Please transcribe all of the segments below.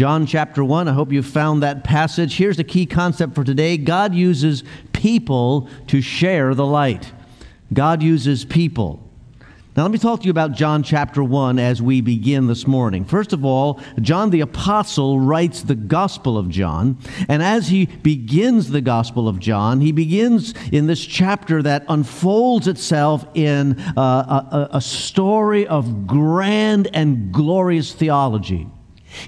John chapter 1, I hope you found that passage. Here's the key concept for today God uses people to share the light. God uses people. Now, let me talk to you about John chapter 1 as we begin this morning. First of all, John the Apostle writes the Gospel of John. And as he begins the Gospel of John, he begins in this chapter that unfolds itself in uh, a, a story of grand and glorious theology.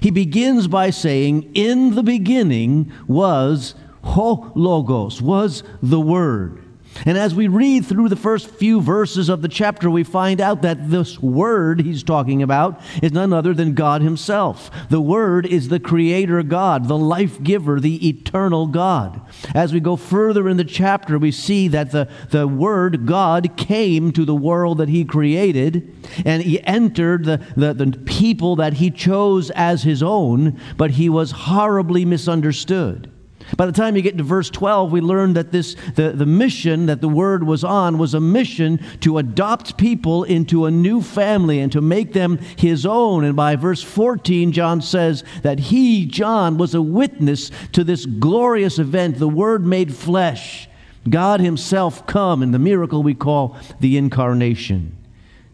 He begins by saying, In the beginning was ho logos, was the Word. And as we read through the first few verses of the chapter, we find out that this Word he's talking about is none other than God Himself. The Word is the Creator God, the life giver, the eternal God. As we go further in the chapter, we see that the, the Word, God, came to the world that He created, and He entered the, the, the people that He chose as His own, but He was horribly misunderstood. By the time you get to verse 12, we learn that this, the, the mission that the word was on was a mission to adopt people into a new family and to make them his own. And by verse 14, John says that he, John, was a witness to this glorious event, the word made flesh. God himself come in the miracle we call the incarnation.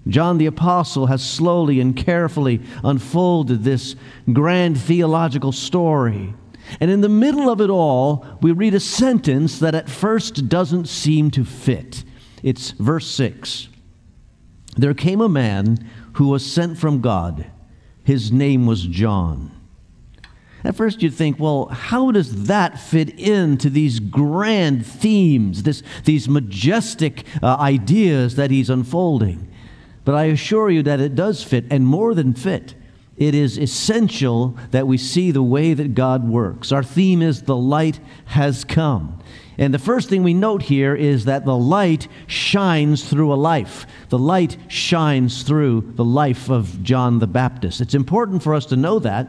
John the Apostle has slowly and carefully unfolded this grand theological story. And in the middle of it all, we read a sentence that at first doesn't seem to fit. It's verse 6. There came a man who was sent from God. His name was John. At first, you'd think, well, how does that fit into these grand themes, this, these majestic uh, ideas that he's unfolding? But I assure you that it does fit, and more than fit it is essential that we see the way that God works. Our theme is the light has come. And the first thing we note here is that the light shines through a life. The light shines through the life of John the Baptist. It's important for us to know that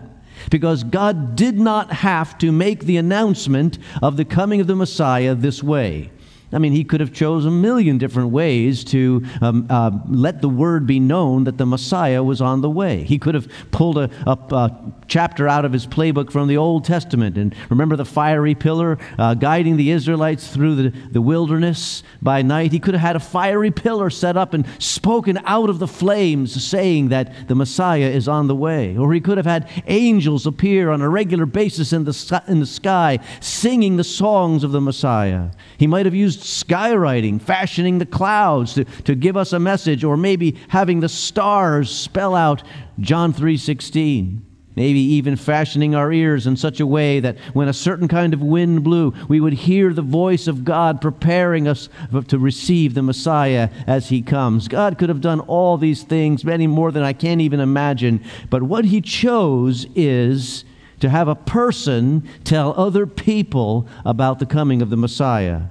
because God did not have to make the announcement of the coming of the Messiah this way. I mean, he could have chosen a million different ways to um, uh, let the word be known that the Messiah was on the way. He could have pulled a, a, a chapter out of his playbook from the Old Testament and remember the fiery pillar uh, guiding the Israelites through the, the wilderness by night. He could have had a fiery pillar set up and spoken out of the flames, saying that the Messiah is on the way. Or he could have had angels appear on a regular basis in the, in the sky, singing the songs of the Messiah. He might have used skywriting, fashioning the clouds to, to give us a message, or maybe having the stars spell out John 3:16. Maybe even fashioning our ears in such a way that when a certain kind of wind blew, we would hear the voice of God preparing us to receive the Messiah as he comes. God could have done all these things, many more than I can't even imagine. But what he chose is to have a person tell other people about the coming of the Messiah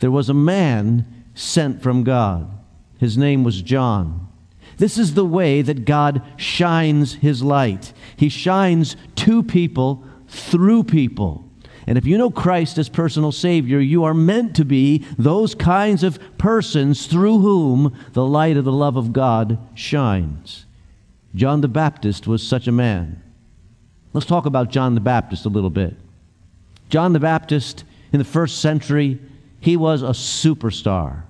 there was a man sent from God. His name was John. This is the way that God shines his light. He shines to people through people. And if you know Christ as personal Savior, you are meant to be those kinds of persons through whom the light of the love of God shines. John the Baptist was such a man. Let's talk about John the Baptist a little bit. John the Baptist in the first century he was a superstar.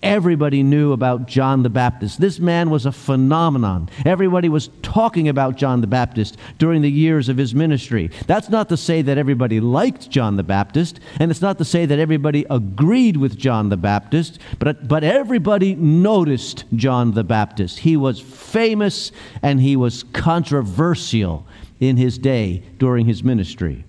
Everybody knew about John the Baptist. This man was a phenomenon. Everybody was talking about John the Baptist during the years of his ministry. That's not to say that everybody liked John the Baptist, and it's not to say that everybody agreed with John the Baptist, but, but everybody noticed John the Baptist. He was famous and he was controversial in his day during his ministry.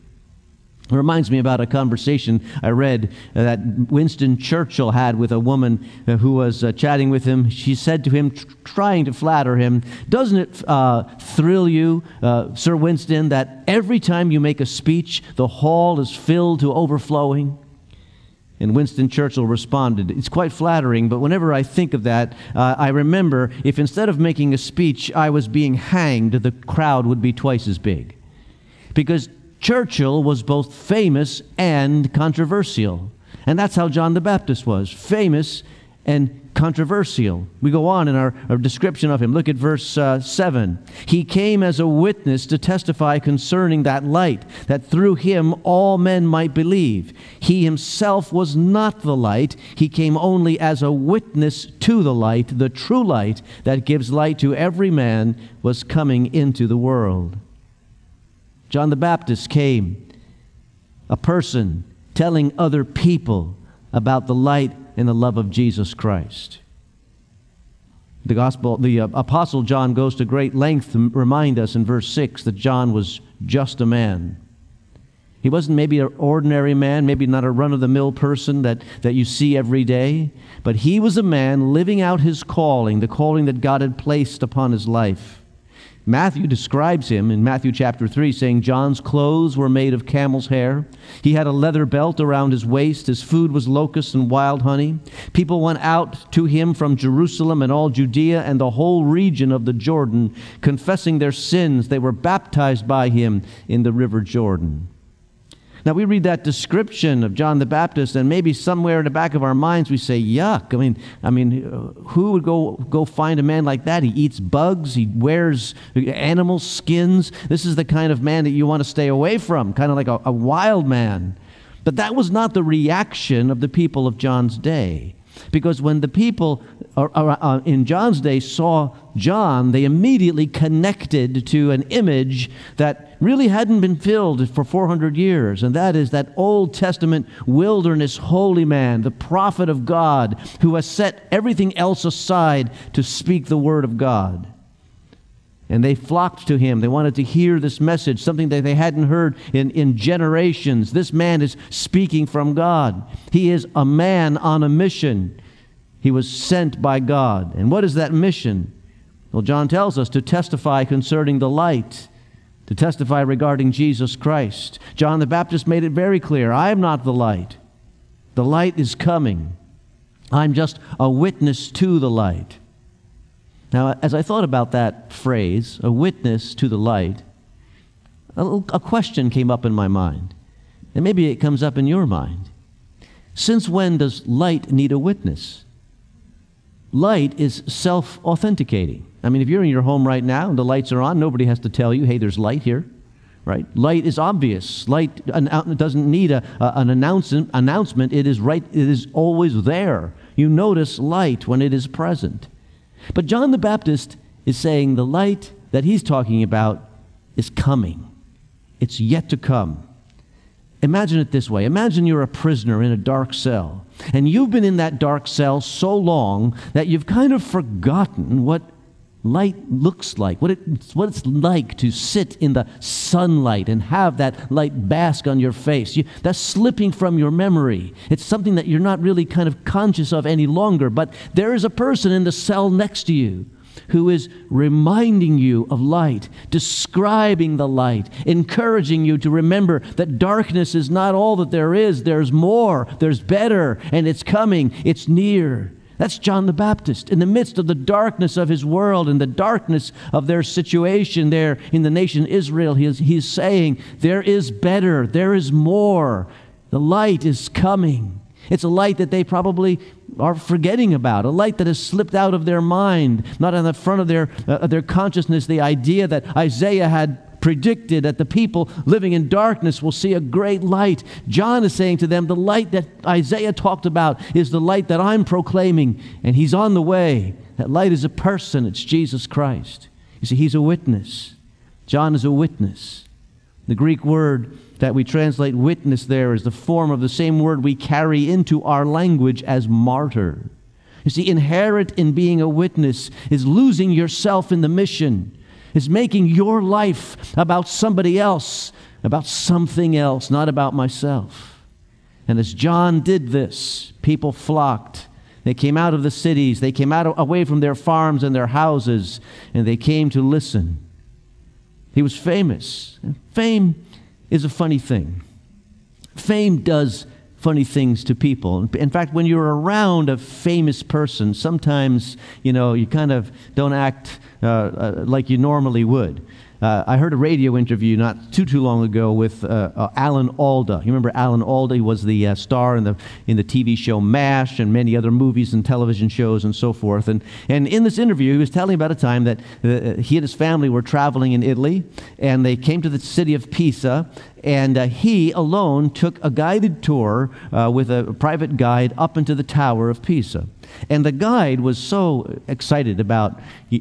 It reminds me about a conversation I read uh, that Winston Churchill had with a woman uh, who was uh, chatting with him. She said to him, trying to flatter him, Doesn't it uh, thrill you, uh, Sir Winston, that every time you make a speech, the hall is filled to overflowing? And Winston Churchill responded, It's quite flattering, but whenever I think of that, uh, I remember if instead of making a speech, I was being hanged, the crowd would be twice as big. Because Churchill was both famous and controversial. And that's how John the Baptist was famous and controversial. We go on in our, our description of him. Look at verse uh, 7. He came as a witness to testify concerning that light, that through him all men might believe. He himself was not the light, he came only as a witness to the light. The true light that gives light to every man was coming into the world. John the Baptist came, a person telling other people about the light and the love of Jesus Christ. The gospel, the uh, apostle John goes to great length to remind us in verse 6 that John was just a man. He wasn't maybe an ordinary man, maybe not a run of the mill person that, that you see every day, but he was a man living out his calling, the calling that God had placed upon his life. Matthew describes him in Matthew chapter 3, saying, John's clothes were made of camel's hair. He had a leather belt around his waist. His food was locusts and wild honey. People went out to him from Jerusalem and all Judea and the whole region of the Jordan, confessing their sins. They were baptized by him in the river Jordan. Now, we read that description of John the Baptist, and maybe somewhere in the back of our minds we say, yuck. I mean, I mean who would go, go find a man like that? He eats bugs, he wears animal skins. This is the kind of man that you want to stay away from, kind of like a, a wild man. But that was not the reaction of the people of John's day. Because when the people uh, in John's day saw John, they immediately connected to an image that really hadn't been filled for 400 years, and that is that Old Testament wilderness holy man, the prophet of God, who has set everything else aside to speak the word of God. And they flocked to him. They wanted to hear this message, something that they hadn't heard in, in generations. This man is speaking from God. He is a man on a mission. He was sent by God. And what is that mission? Well, John tells us to testify concerning the light, to testify regarding Jesus Christ. John the Baptist made it very clear I am not the light, the light is coming. I'm just a witness to the light. Now, as I thought about that phrase, a witness to the light, a, a question came up in my mind. And maybe it comes up in your mind. Since when does light need a witness? Light is self authenticating. I mean, if you're in your home right now and the lights are on, nobody has to tell you, hey, there's light here. Right? Light is obvious. Light uh, doesn't need a, an announcement, announcement. It is right. It is always there. You notice light when it is present. But John the Baptist is saying the light that he's talking about is coming, it's yet to come. Imagine it this way Imagine you're a prisoner in a dark cell, and you've been in that dark cell so long that you've kind of forgotten what light looks like, what, it, what it's like to sit in the sunlight and have that light bask on your face. You, that's slipping from your memory. It's something that you're not really kind of conscious of any longer, but there is a person in the cell next to you who is reminding you of light, describing the light, encouraging you to remember that darkness is not all that there is. There's more, there's better, and it's coming, it's near. That's John the Baptist. In the midst of the darkness of his world and the darkness of their situation there in the nation Israel, he is, he's saying, There is better, there is more. The light is coming. It's a light that they probably are forgetting about, a light that has slipped out of their mind, not on the front of their, uh, their consciousness, the idea that Isaiah had predicted that the people living in darkness will see a great light. John is saying to them, The light that Isaiah talked about is the light that I'm proclaiming, and he's on the way. That light is a person, it's Jesus Christ. You see, he's a witness. John is a witness. The Greek word that we translate witness there is the form of the same word we carry into our language as martyr. You see, inherent in being a witness is losing yourself in the mission is making your life about somebody else, about something else, not about myself. And as John did this, people flocked. They came out of the cities, they came out away from their farms and their houses, and they came to listen. He was famous. fame is a funny thing. Fame does funny things to people. In fact, when you're around a famous person, sometimes, you know, you kind of don't act uh, uh, like you normally would. Uh, I heard a radio interview not too too long ago with uh, uh, Alan Alda. You remember Alan Alda? He was the uh, star in the in the TV show MASH and many other movies and television shows and so forth. And and in this interview, he was telling about a time that uh, he and his family were traveling in Italy, and they came to the city of Pisa, and uh, he alone took a guided tour uh, with a private guide up into the tower of Pisa. And the guide was so excited about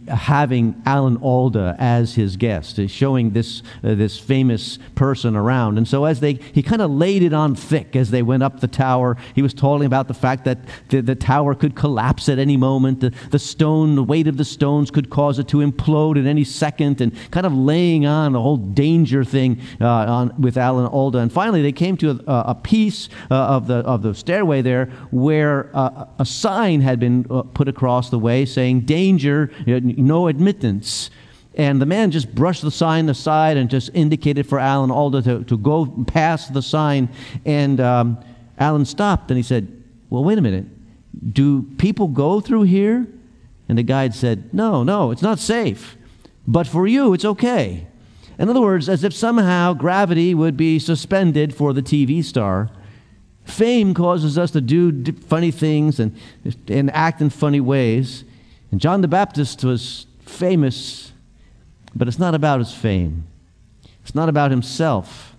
having Alan Alda as his guest, uh, showing this, uh, this famous person around. And so as they, he kind of laid it on thick as they went up the tower. He was talking about the fact that the, the tower could collapse at any moment. The, the stone, the weight of the stones could cause it to implode at any second and kind of laying on the whole danger thing uh, on, with Alan Alda. And finally they came to a, a piece uh, of, the, of the stairway there where uh, a sign had been uh, put across the way saying, danger, no admittance. And the man just brushed the sign aside and just indicated for Alan Alda to, to go past the sign. And um, Alan stopped and he said, Well, wait a minute. Do people go through here? And the guide said, No, no, it's not safe. But for you, it's okay. In other words, as if somehow gravity would be suspended for the TV star. Fame causes us to do funny things and, and act in funny ways. And John the Baptist was famous, but it's not about his fame. It's not about himself.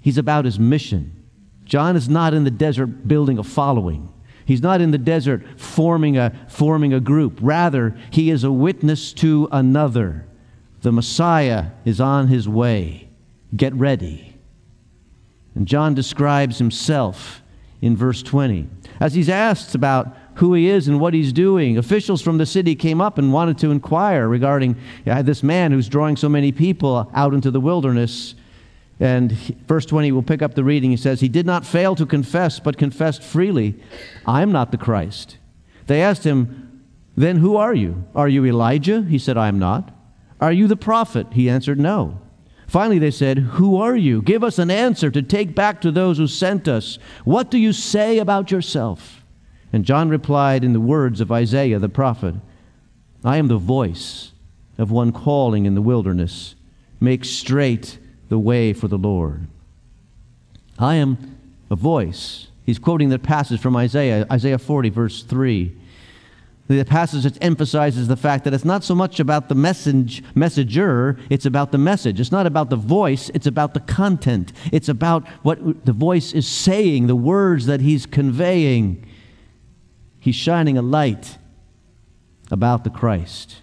He's about his mission. John is not in the desert building a following. He's not in the desert forming a, forming a group. Rather, he is a witness to another. The Messiah is on his way. Get ready. And John describes himself in verse 20. As he's asked about who he is and what he's doing, officials from the city came up and wanted to inquire regarding uh, this man who's drawing so many people out into the wilderness. And verse 20, we'll pick up the reading. He says, He did not fail to confess, but confessed freely, I am not the Christ. They asked him, Then who are you? Are you Elijah? He said, I am not. Are you the prophet? He answered, No. Finally, they said, Who are you? Give us an answer to take back to those who sent us. What do you say about yourself? And John replied in the words of Isaiah the prophet I am the voice of one calling in the wilderness, make straight the way for the Lord. I am a voice. He's quoting the passage from Isaiah, Isaiah 40, verse 3 the passage that emphasizes the fact that it's not so much about the message, messenger, it's about the message. It's not about the voice, it's about the content. It's about what the voice is saying, the words that he's conveying. He's shining a light about the Christ.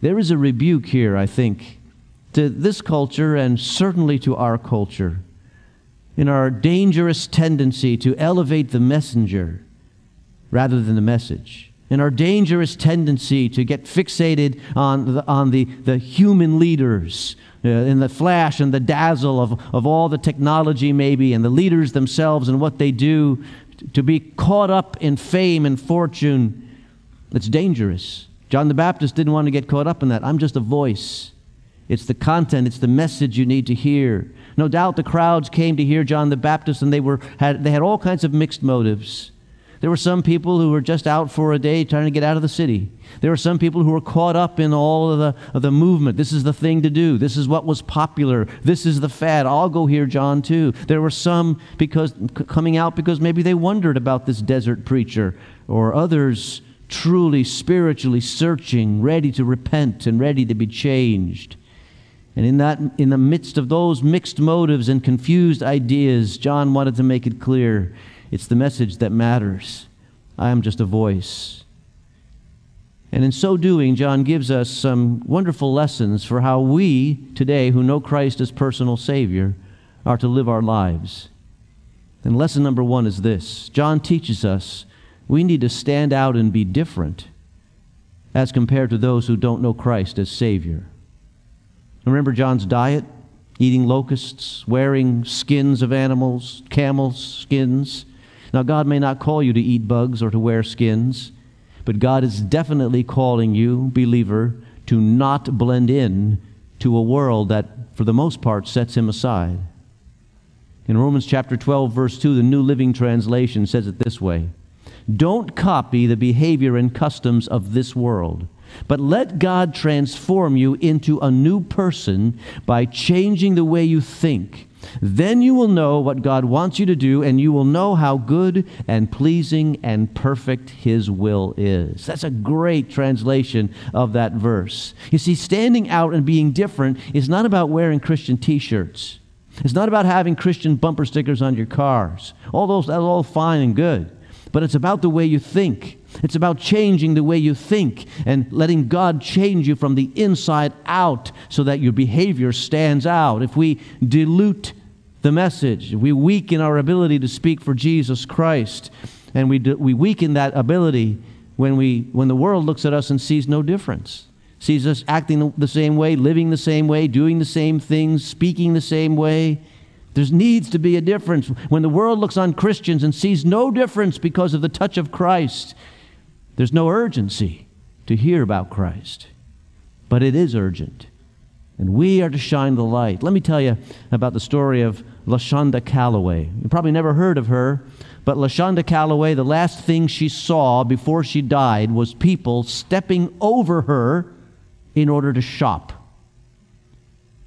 There is a rebuke here, I think, to this culture and certainly to our culture in our dangerous tendency to elevate the messenger rather than the message and our dangerous tendency to get fixated on the, on the, the human leaders uh, in the flash and the dazzle of, of all the technology, maybe, and the leaders themselves and what they do, to be caught up in fame and fortune. It's dangerous. John the Baptist didn't want to get caught up in that. I'm just a voice. It's the content, it's the message you need to hear. No doubt the crowds came to hear John the Baptist and they, were, had, they had all kinds of mixed motives. There were some people who were just out for a day trying to get out of the city. There were some people who were caught up in all of the, of the movement. This is the thing to do. This is what was popular. This is the fad. I'll go here, John, too. There were some because coming out because maybe they wondered about this desert preacher, or others truly spiritually searching, ready to repent and ready to be changed. And in that in the midst of those mixed motives and confused ideas, John wanted to make it clear it's the message that matters. I am just a voice. And in so doing, John gives us some wonderful lessons for how we today, who know Christ as personal Savior, are to live our lives. And lesson number one is this John teaches us we need to stand out and be different as compared to those who don't know Christ as Savior. Remember John's diet? Eating locusts, wearing skins of animals, camels' skins. Now, God may not call you to eat bugs or to wear skins, but God is definitely calling you, believer, to not blend in to a world that, for the most part, sets him aside. In Romans chapter 12, verse 2, the New Living Translation says it this way Don't copy the behavior and customs of this world, But let God transform you into a new person by changing the way you think. Then you will know what God wants you to do, and you will know how good and pleasing and perfect His will is. That's a great translation of that verse. You see, standing out and being different is not about wearing Christian t shirts, it's not about having Christian bumper stickers on your cars. All those, that's all fine and good. But it's about the way you think. It's about changing the way you think and letting God change you from the inside out so that your behavior stands out. If we dilute the message, we weaken our ability to speak for Jesus Christ, and we, do, we weaken that ability when, we, when the world looks at us and sees no difference, sees us acting the same way, living the same way, doing the same things, speaking the same way. There needs to be a difference. When the world looks on Christians and sees no difference because of the touch of Christ, there's no urgency to hear about Christ, but it is urgent. And we are to shine the light. Let me tell you about the story of LaShonda Calloway. You probably never heard of her, but LaShonda Calloway, the last thing she saw before she died was people stepping over her in order to shop.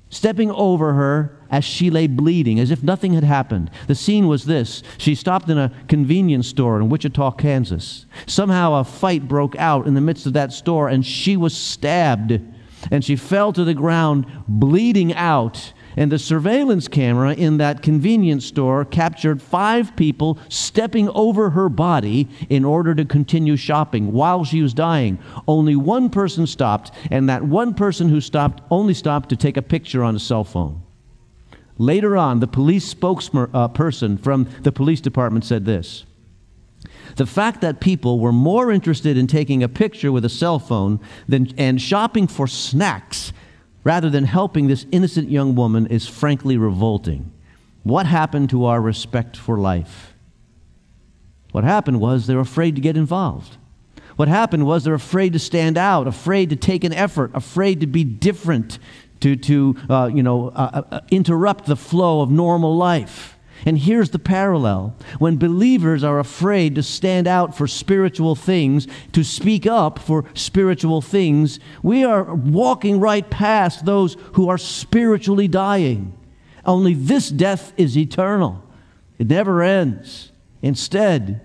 Stepping over her as she lay bleeding, as if nothing had happened. The scene was this she stopped in a convenience store in Wichita, Kansas. Somehow a fight broke out in the midst of that store, and she was stabbed. And she fell to the ground, bleeding out. And the surveillance camera in that convenience store captured five people stepping over her body in order to continue shopping while she was dying. Only one person stopped, and that one person who stopped only stopped to take a picture on a cell phone. Later on, the police spokesperson uh, from the police department said this The fact that people were more interested in taking a picture with a cell phone than, and shopping for snacks rather than helping this innocent young woman is frankly revolting. What happened to our respect for life? What happened was they're afraid to get involved. What happened was they're afraid to stand out, afraid to take an effort, afraid to be different, to, to uh, you know, uh, uh, interrupt the flow of normal life. And here's the parallel. When believers are afraid to stand out for spiritual things, to speak up for spiritual things, we are walking right past those who are spiritually dying. Only this death is eternal, it never ends. Instead,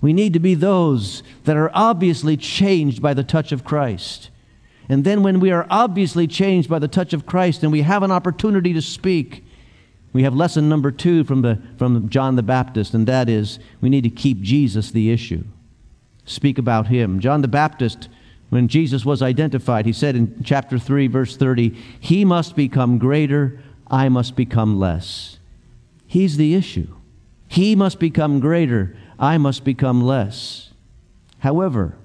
we need to be those that are obviously changed by the touch of Christ. And then, when we are obviously changed by the touch of Christ and we have an opportunity to speak, we have lesson number two from, the, from John the Baptist, and that is we need to keep Jesus the issue. Speak about him. John the Baptist, when Jesus was identified, he said in chapter 3, verse 30, He must become greater, I must become less. He's the issue. He must become greater, I must become less. However,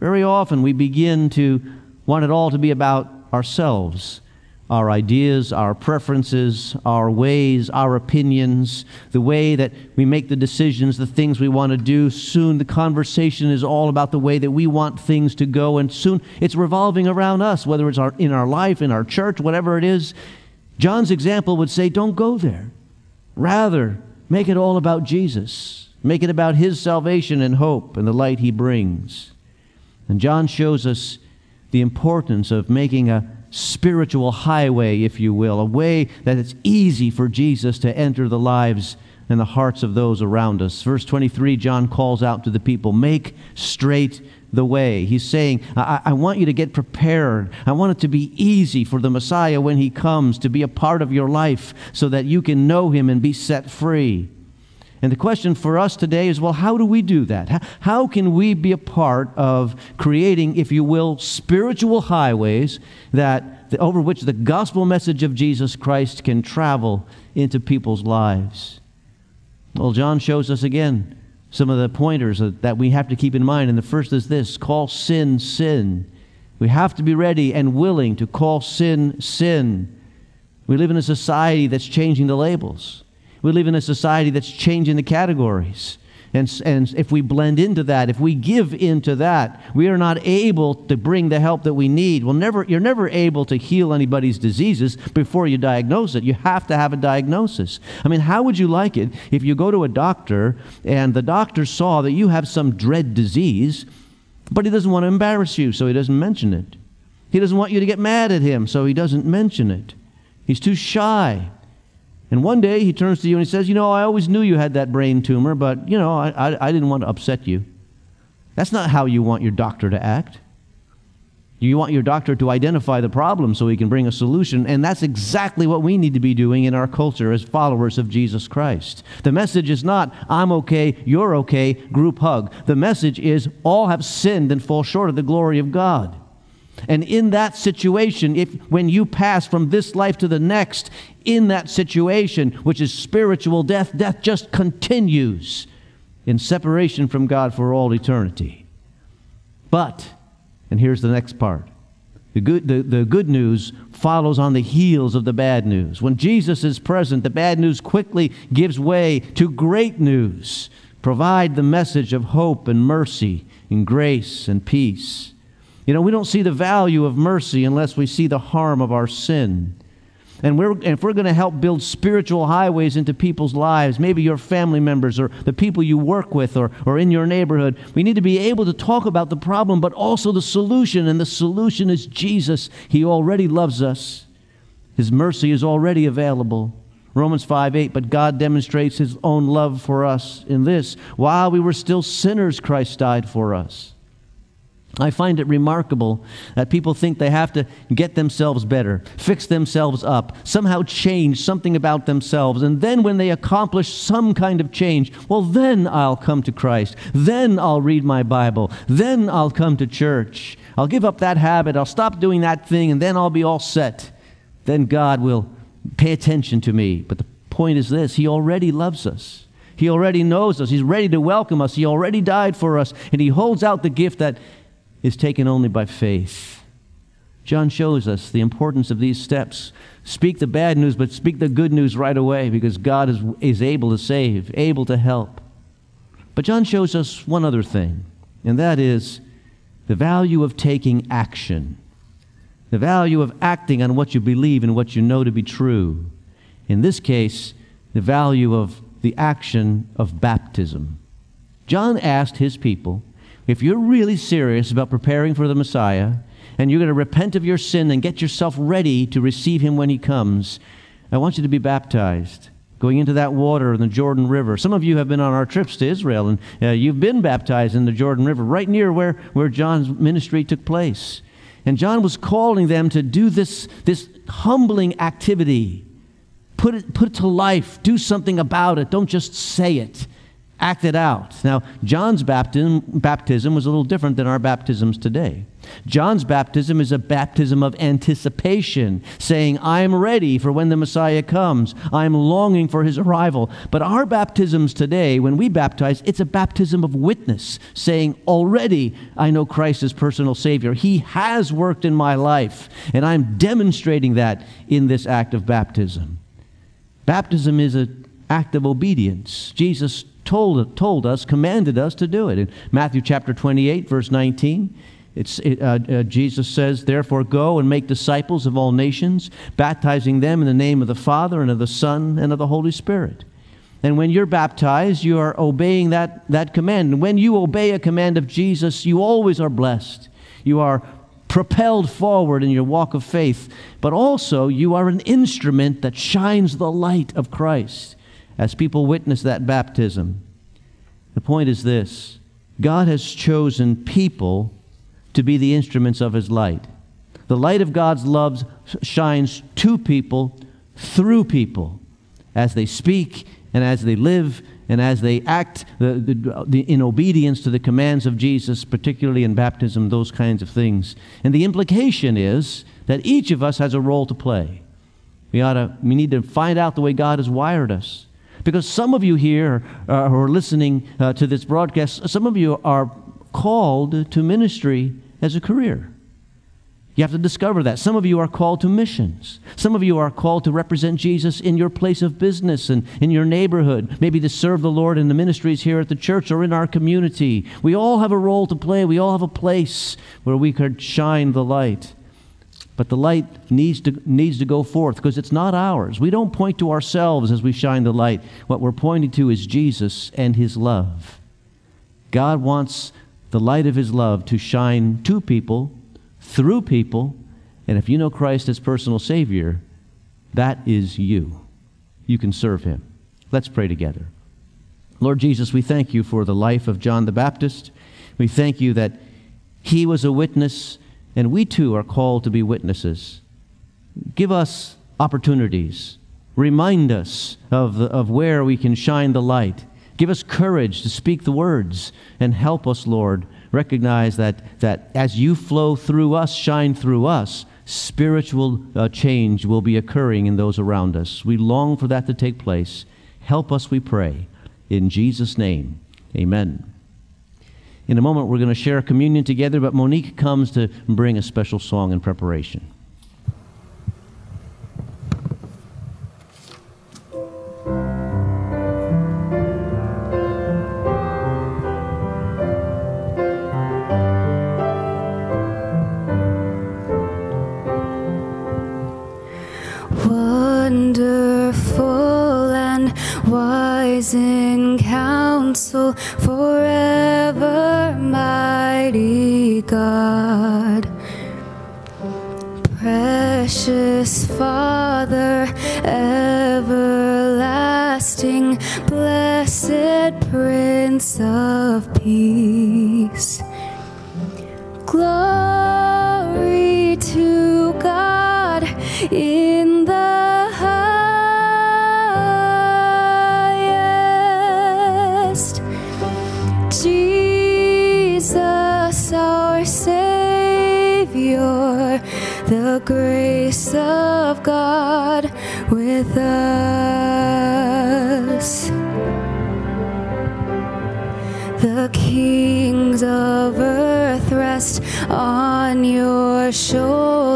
very often we begin to want it all to be about ourselves, our ideas, our preferences, our ways, our opinions, the way that we make the decisions, the things we want to do. Soon the conversation is all about the way that we want things to go, and soon it's revolving around us, whether it's our, in our life, in our church, whatever it is. John's example would say, don't go there. Rather, make it all about Jesus. Make it about his salvation and hope and the light he brings. And John shows us the importance of making a spiritual highway, if you will, a way that it's easy for Jesus to enter the lives and the hearts of those around us. Verse 23, John calls out to the people, Make straight the way. He's saying, I, I, want you to get prepared. I want it to be easy for the Messiah when he comes to be a part of your life so that you can know him and be set free. And the question for us today is well, how do we do that? How, can we be a part of creating, if you will, spiritual highways that, over which the gospel message of Jesus Christ can travel into people's lives? Well, John shows us again some of the pointers that we have to keep in mind. And the first is this call sin, sin. We have to be ready and willing to call sin, sin. We live in a society that's changing the labels. We live in a society that's changing the categories. And, and if we blend into that, if we give into that, we are not able to bring the help that we need. Well, never, you're never able to heal anybody's diseases before you diagnose it. You have to have a diagnosis. I mean, how would you like it if you go to a doctor and the doctor saw that you have some dread disease But he doesn't want to embarrass you, so he doesn't mention it. He doesn't want you to get mad at him, so he doesn't mention it. He's too shy. And one day he turns to you and he says, You know, I always knew you had that brain tumor, but, you know, I, I, I didn't want to upset you. That's not how you want your doctor to act. You want your doctor to identify the problem so he can bring a solution, and that's exactly what we need to be doing in our culture as followers of Jesus Christ. The message is not, I'm okay, you're okay, group hug. The message is, all have sinned and fall short of the glory of God. And in that situation, if when you pass from this life to the next, in that situation, which is spiritual death, death just continues in separation from God for all eternity. But and here's the next part. The good, the, the good news follows on the heels of the bad news. When Jesus is present, the bad news quickly gives way to great news. Provide the message of hope and mercy and grace and peace. You know, we don't see the value of mercy unless we see the harm of our sin. And, we're, if we're going to help build spiritual highways into people's lives, maybe your family members or the people you work with or, or in your neighborhood, we need to be able to talk about the problem, but also the solution. And the solution is Jesus. He already loves us, His mercy is already available. Romans 5 8, but God demonstrates His own love for us in this while we were still sinners, Christ died for us. I find it remarkable that people think they have to get themselves better, fix themselves up, somehow change something about themselves. And then when they accomplish some kind of change, well, then I'll come to Christ. Then I'll read my Bible. Then I'll come to church. I'll give up that habit. I'll stop doing that thing, and then I'll be all set. Then God will pay attention to me. But the point is this He already loves us. He already knows us. He's ready to welcome us. He already died for us. And He holds out the gift that is taken only by faith. John shows us the importance of these steps. Speak the bad news, but speak the good news right away because God is, is able to save, able to help. But John shows us one other thing, and that is the value of taking action, the value of acting on what you believe and what you know to be true. In this case, the value of the action of baptism. John asked his people if you're really serious about preparing for the Messiah and you're going to repent of your sin and get yourself ready to receive him when he comes, I want you to be baptized. Going into that water in the Jordan River. Some of you have been on our trips to Israel, and uh, you've been baptized in the Jordan River, right near where, where John's ministry took place. And John was calling them to do this, this humbling activity. Put it, put it to life. Do something about it. Don't just say it act it out. Now, John's baptism, baptism was a little different than our baptisms today. John's baptism is a baptism of anticipation, saying, I'm ready for when the Messiah comes. I'm longing for his arrival. But our baptisms today, when we baptize, it's a baptism of witness, saying, Already I know Christ as personal Savior. He has worked in my life, and I'm demonstrating that in this act of baptism. Baptism is an act of obedience. Jesus told, told us, commanded us to do it. In Matthew chapter 28, verse 19, it's, it, uh, uh, Jesus says, Therefore, go and make disciples of all nations, baptizing them in the name of the Father and of the Son and of the Holy Spirit. And when you're baptized, you are obeying that, that command. And when you obey a command of Jesus, you always are blessed. You are propelled forward in your walk of faith, but also you are an instrument that shines the light of Christ as people witness that baptism. The point is this God has chosen people to be the instruments of his light. The light of God's love shines to people, through people, as they speak and as they live and as they act the, the, the, in obedience to the commands of Jesus, particularly in baptism, those kinds of things. And the implication is that each of us has a role to play. We, ought to, we need to find out the way God has wired us. Because some of you here uh, who are listening uh, to this broadcast, some of you are called to ministry as a career. You have to discover that. Some of you are called to missions. Some of you are called to represent Jesus in your place of business and in your neighborhood, maybe to serve the Lord in the ministries here at the church or in our community. We all have a role to play. We all have a place where we could shine the light. But the light needs to, needs to go forth because it's not ours. We don't point to ourselves as we shine the light. What we're pointing to is Jesus and his love. God wants the light of his love to shine to people, through people, and if you know Christ as personal Savior, that is you. You can serve him. Let's pray together. Lord Jesus, we thank you for the life of John the Baptist. We thank you that he was a witness, and we too are called to be witnesses. Give us opportunities. Remind us of, of where we can shine the light. Give us courage to speak the words and help us, Lord, recognize that, that as you flow through us, shine through us, spiritual uh, change will be occurring in those around us. We long for that to take place. Help us, we pray. In Jesus' name, amen. In a moment, we're going to share communion together, but Monique comes to bring a special song in preparation.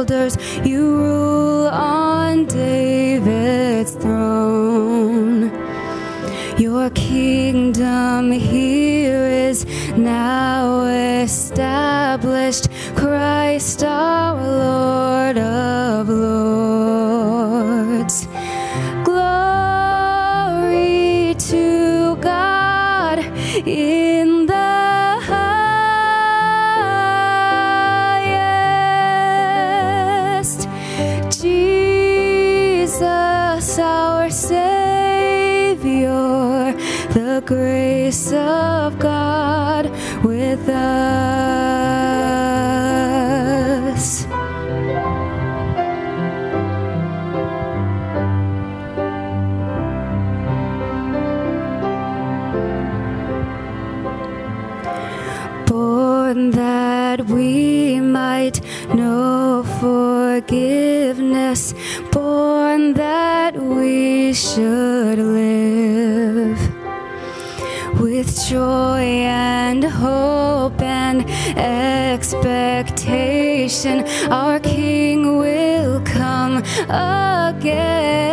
shoulders. You rule on David's throne. Your kingdom here is now established. Christ our Lord of Lords. Grace of God with us. Born that we might know forgiveness, born that we should live with joy and hope and expectation, our King will come again.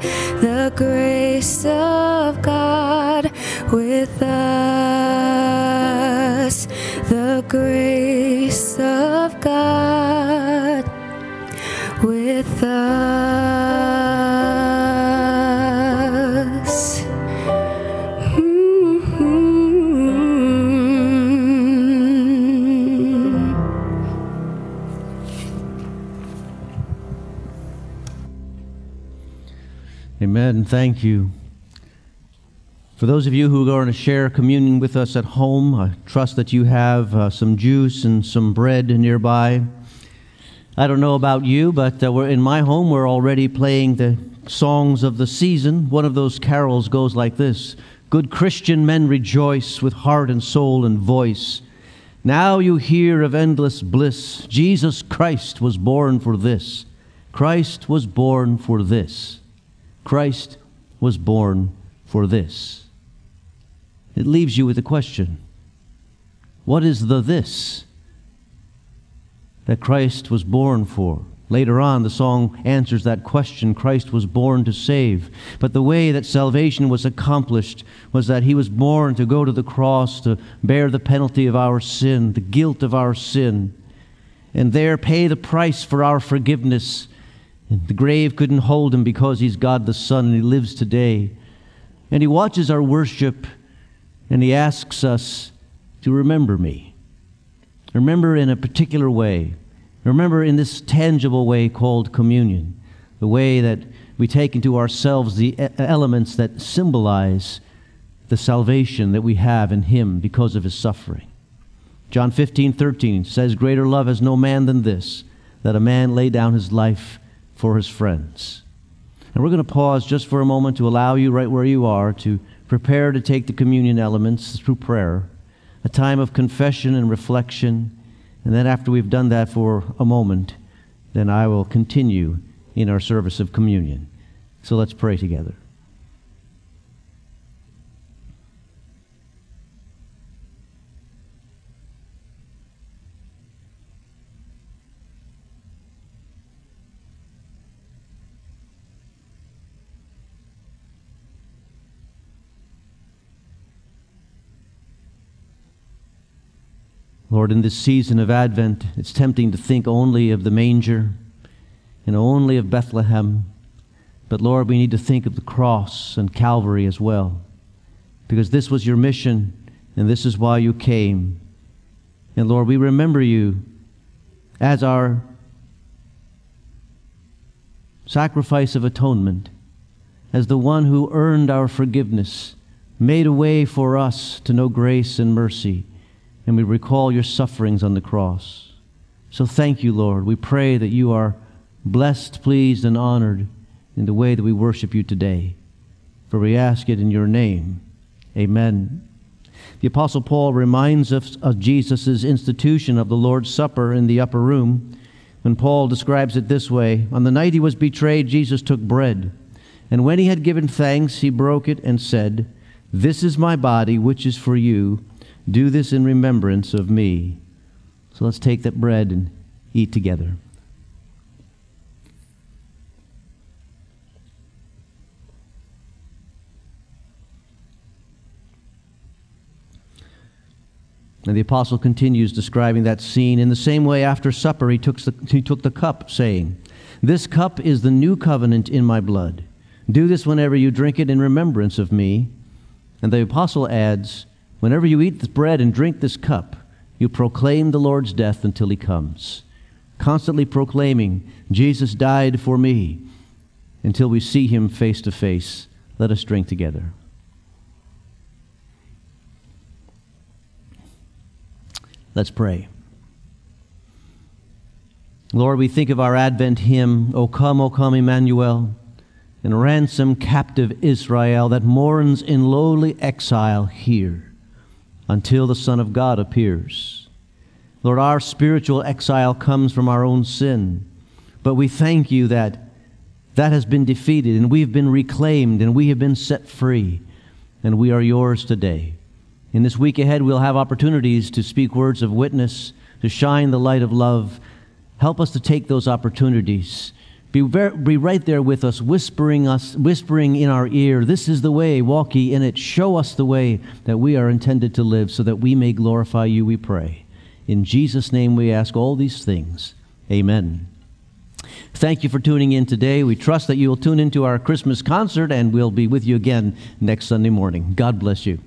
The grace of God with us, the grace of God with us. Amen. Thank you. For those of you who are going to share communion with us at home, I trust that you have uh, some juice and some bread nearby. I don't know about you, but uh, we're in my home. We're already playing the songs of the season. One of those carols goes like this: Good Christian men rejoice with heart and soul and voice. Now you hear of endless bliss. Jesus Christ was born for this. Christ was born for this. Christ was born for this. It leaves you with a question What is the this that Christ was born for? Later on, the song answers that question Christ was born to save. But the way that salvation was accomplished was that he was born to go to the cross to bear the penalty of our sin, the guilt of our sin, and there pay the price for our forgiveness. The grave couldn't hold him because he's God the Son and he lives today. And he watches our worship and he asks us to remember me. Remember in a particular way. Remember in this tangible way called communion, the way that we take into ourselves the elements that symbolize the salvation that we have in Him because of His suffering. John 15, 13 says, Greater love has no man than this, that a man lay down his life for his friends. And we're going to pause just for a moment to allow you, right where you are, to prepare to take the communion elements through prayer, a time of confession and reflection and then, after we've done that for a moment, then I will continue in our service of communion. So let's pray together. Lord, in this season of Advent, it's tempting to think only of the manger and only of Bethlehem. But Lord, we need to think of the cross and Calvary as well. Because this was your mission and this is why you came. And Lord, we remember you as our sacrifice of atonement, as the one who earned our forgiveness, made a way for us to know grace and mercy and we recall your sufferings on the cross. So thank you, Lord. We pray that you are blessed, pleased, and honored in the way that we worship you today. For we ask it in your name. Amen. The Apostle Paul reminds us of Jesus' institution of the Lord's Supper in the upper room when Paul describes it this way On the night he was betrayed, Jesus took bread, and when he had given thanks, he broke it and said, This is my body, which is for you. Do this in remembrance of me. So let's take that bread and eat together. And the apostle continues describing that scene. In the same way, after supper, he took, the, he took the cup, saying, This cup is the new covenant in my blood. Do this whenever you drink it in remembrance of me. And the apostle adds, Whenever you eat this bread and drink this cup, you proclaim the Lord's death until he comes. Constantly proclaiming, Jesus died for me, until we see him face to face. Let us drink together. Let's pray. Lord, we think of our Advent hymn, O come, O come, Emmanuel, and ransom captive Israel that mourns in lowly exile here until the Son of God appears. Lord, our spiritual exile comes from our own sin, but we thank you that that has been defeated and we've been reclaimed and we have been set free and we are yours today. In this week ahead, we'll have opportunities to speak words of witness, to shine the light of love. Help us to take those opportunities be, ver- be right there with us, whispering us, whispering in our ear, "This is the way. Walk ye in it. Show us the way that we are intended to live, so that we may glorify you." We pray. In Jesus' name, we ask all these things. Amen. Thank you for tuning in today. We trust that you will tune into our Christmas concert, and we'll be with you again next Sunday morning. God bless you.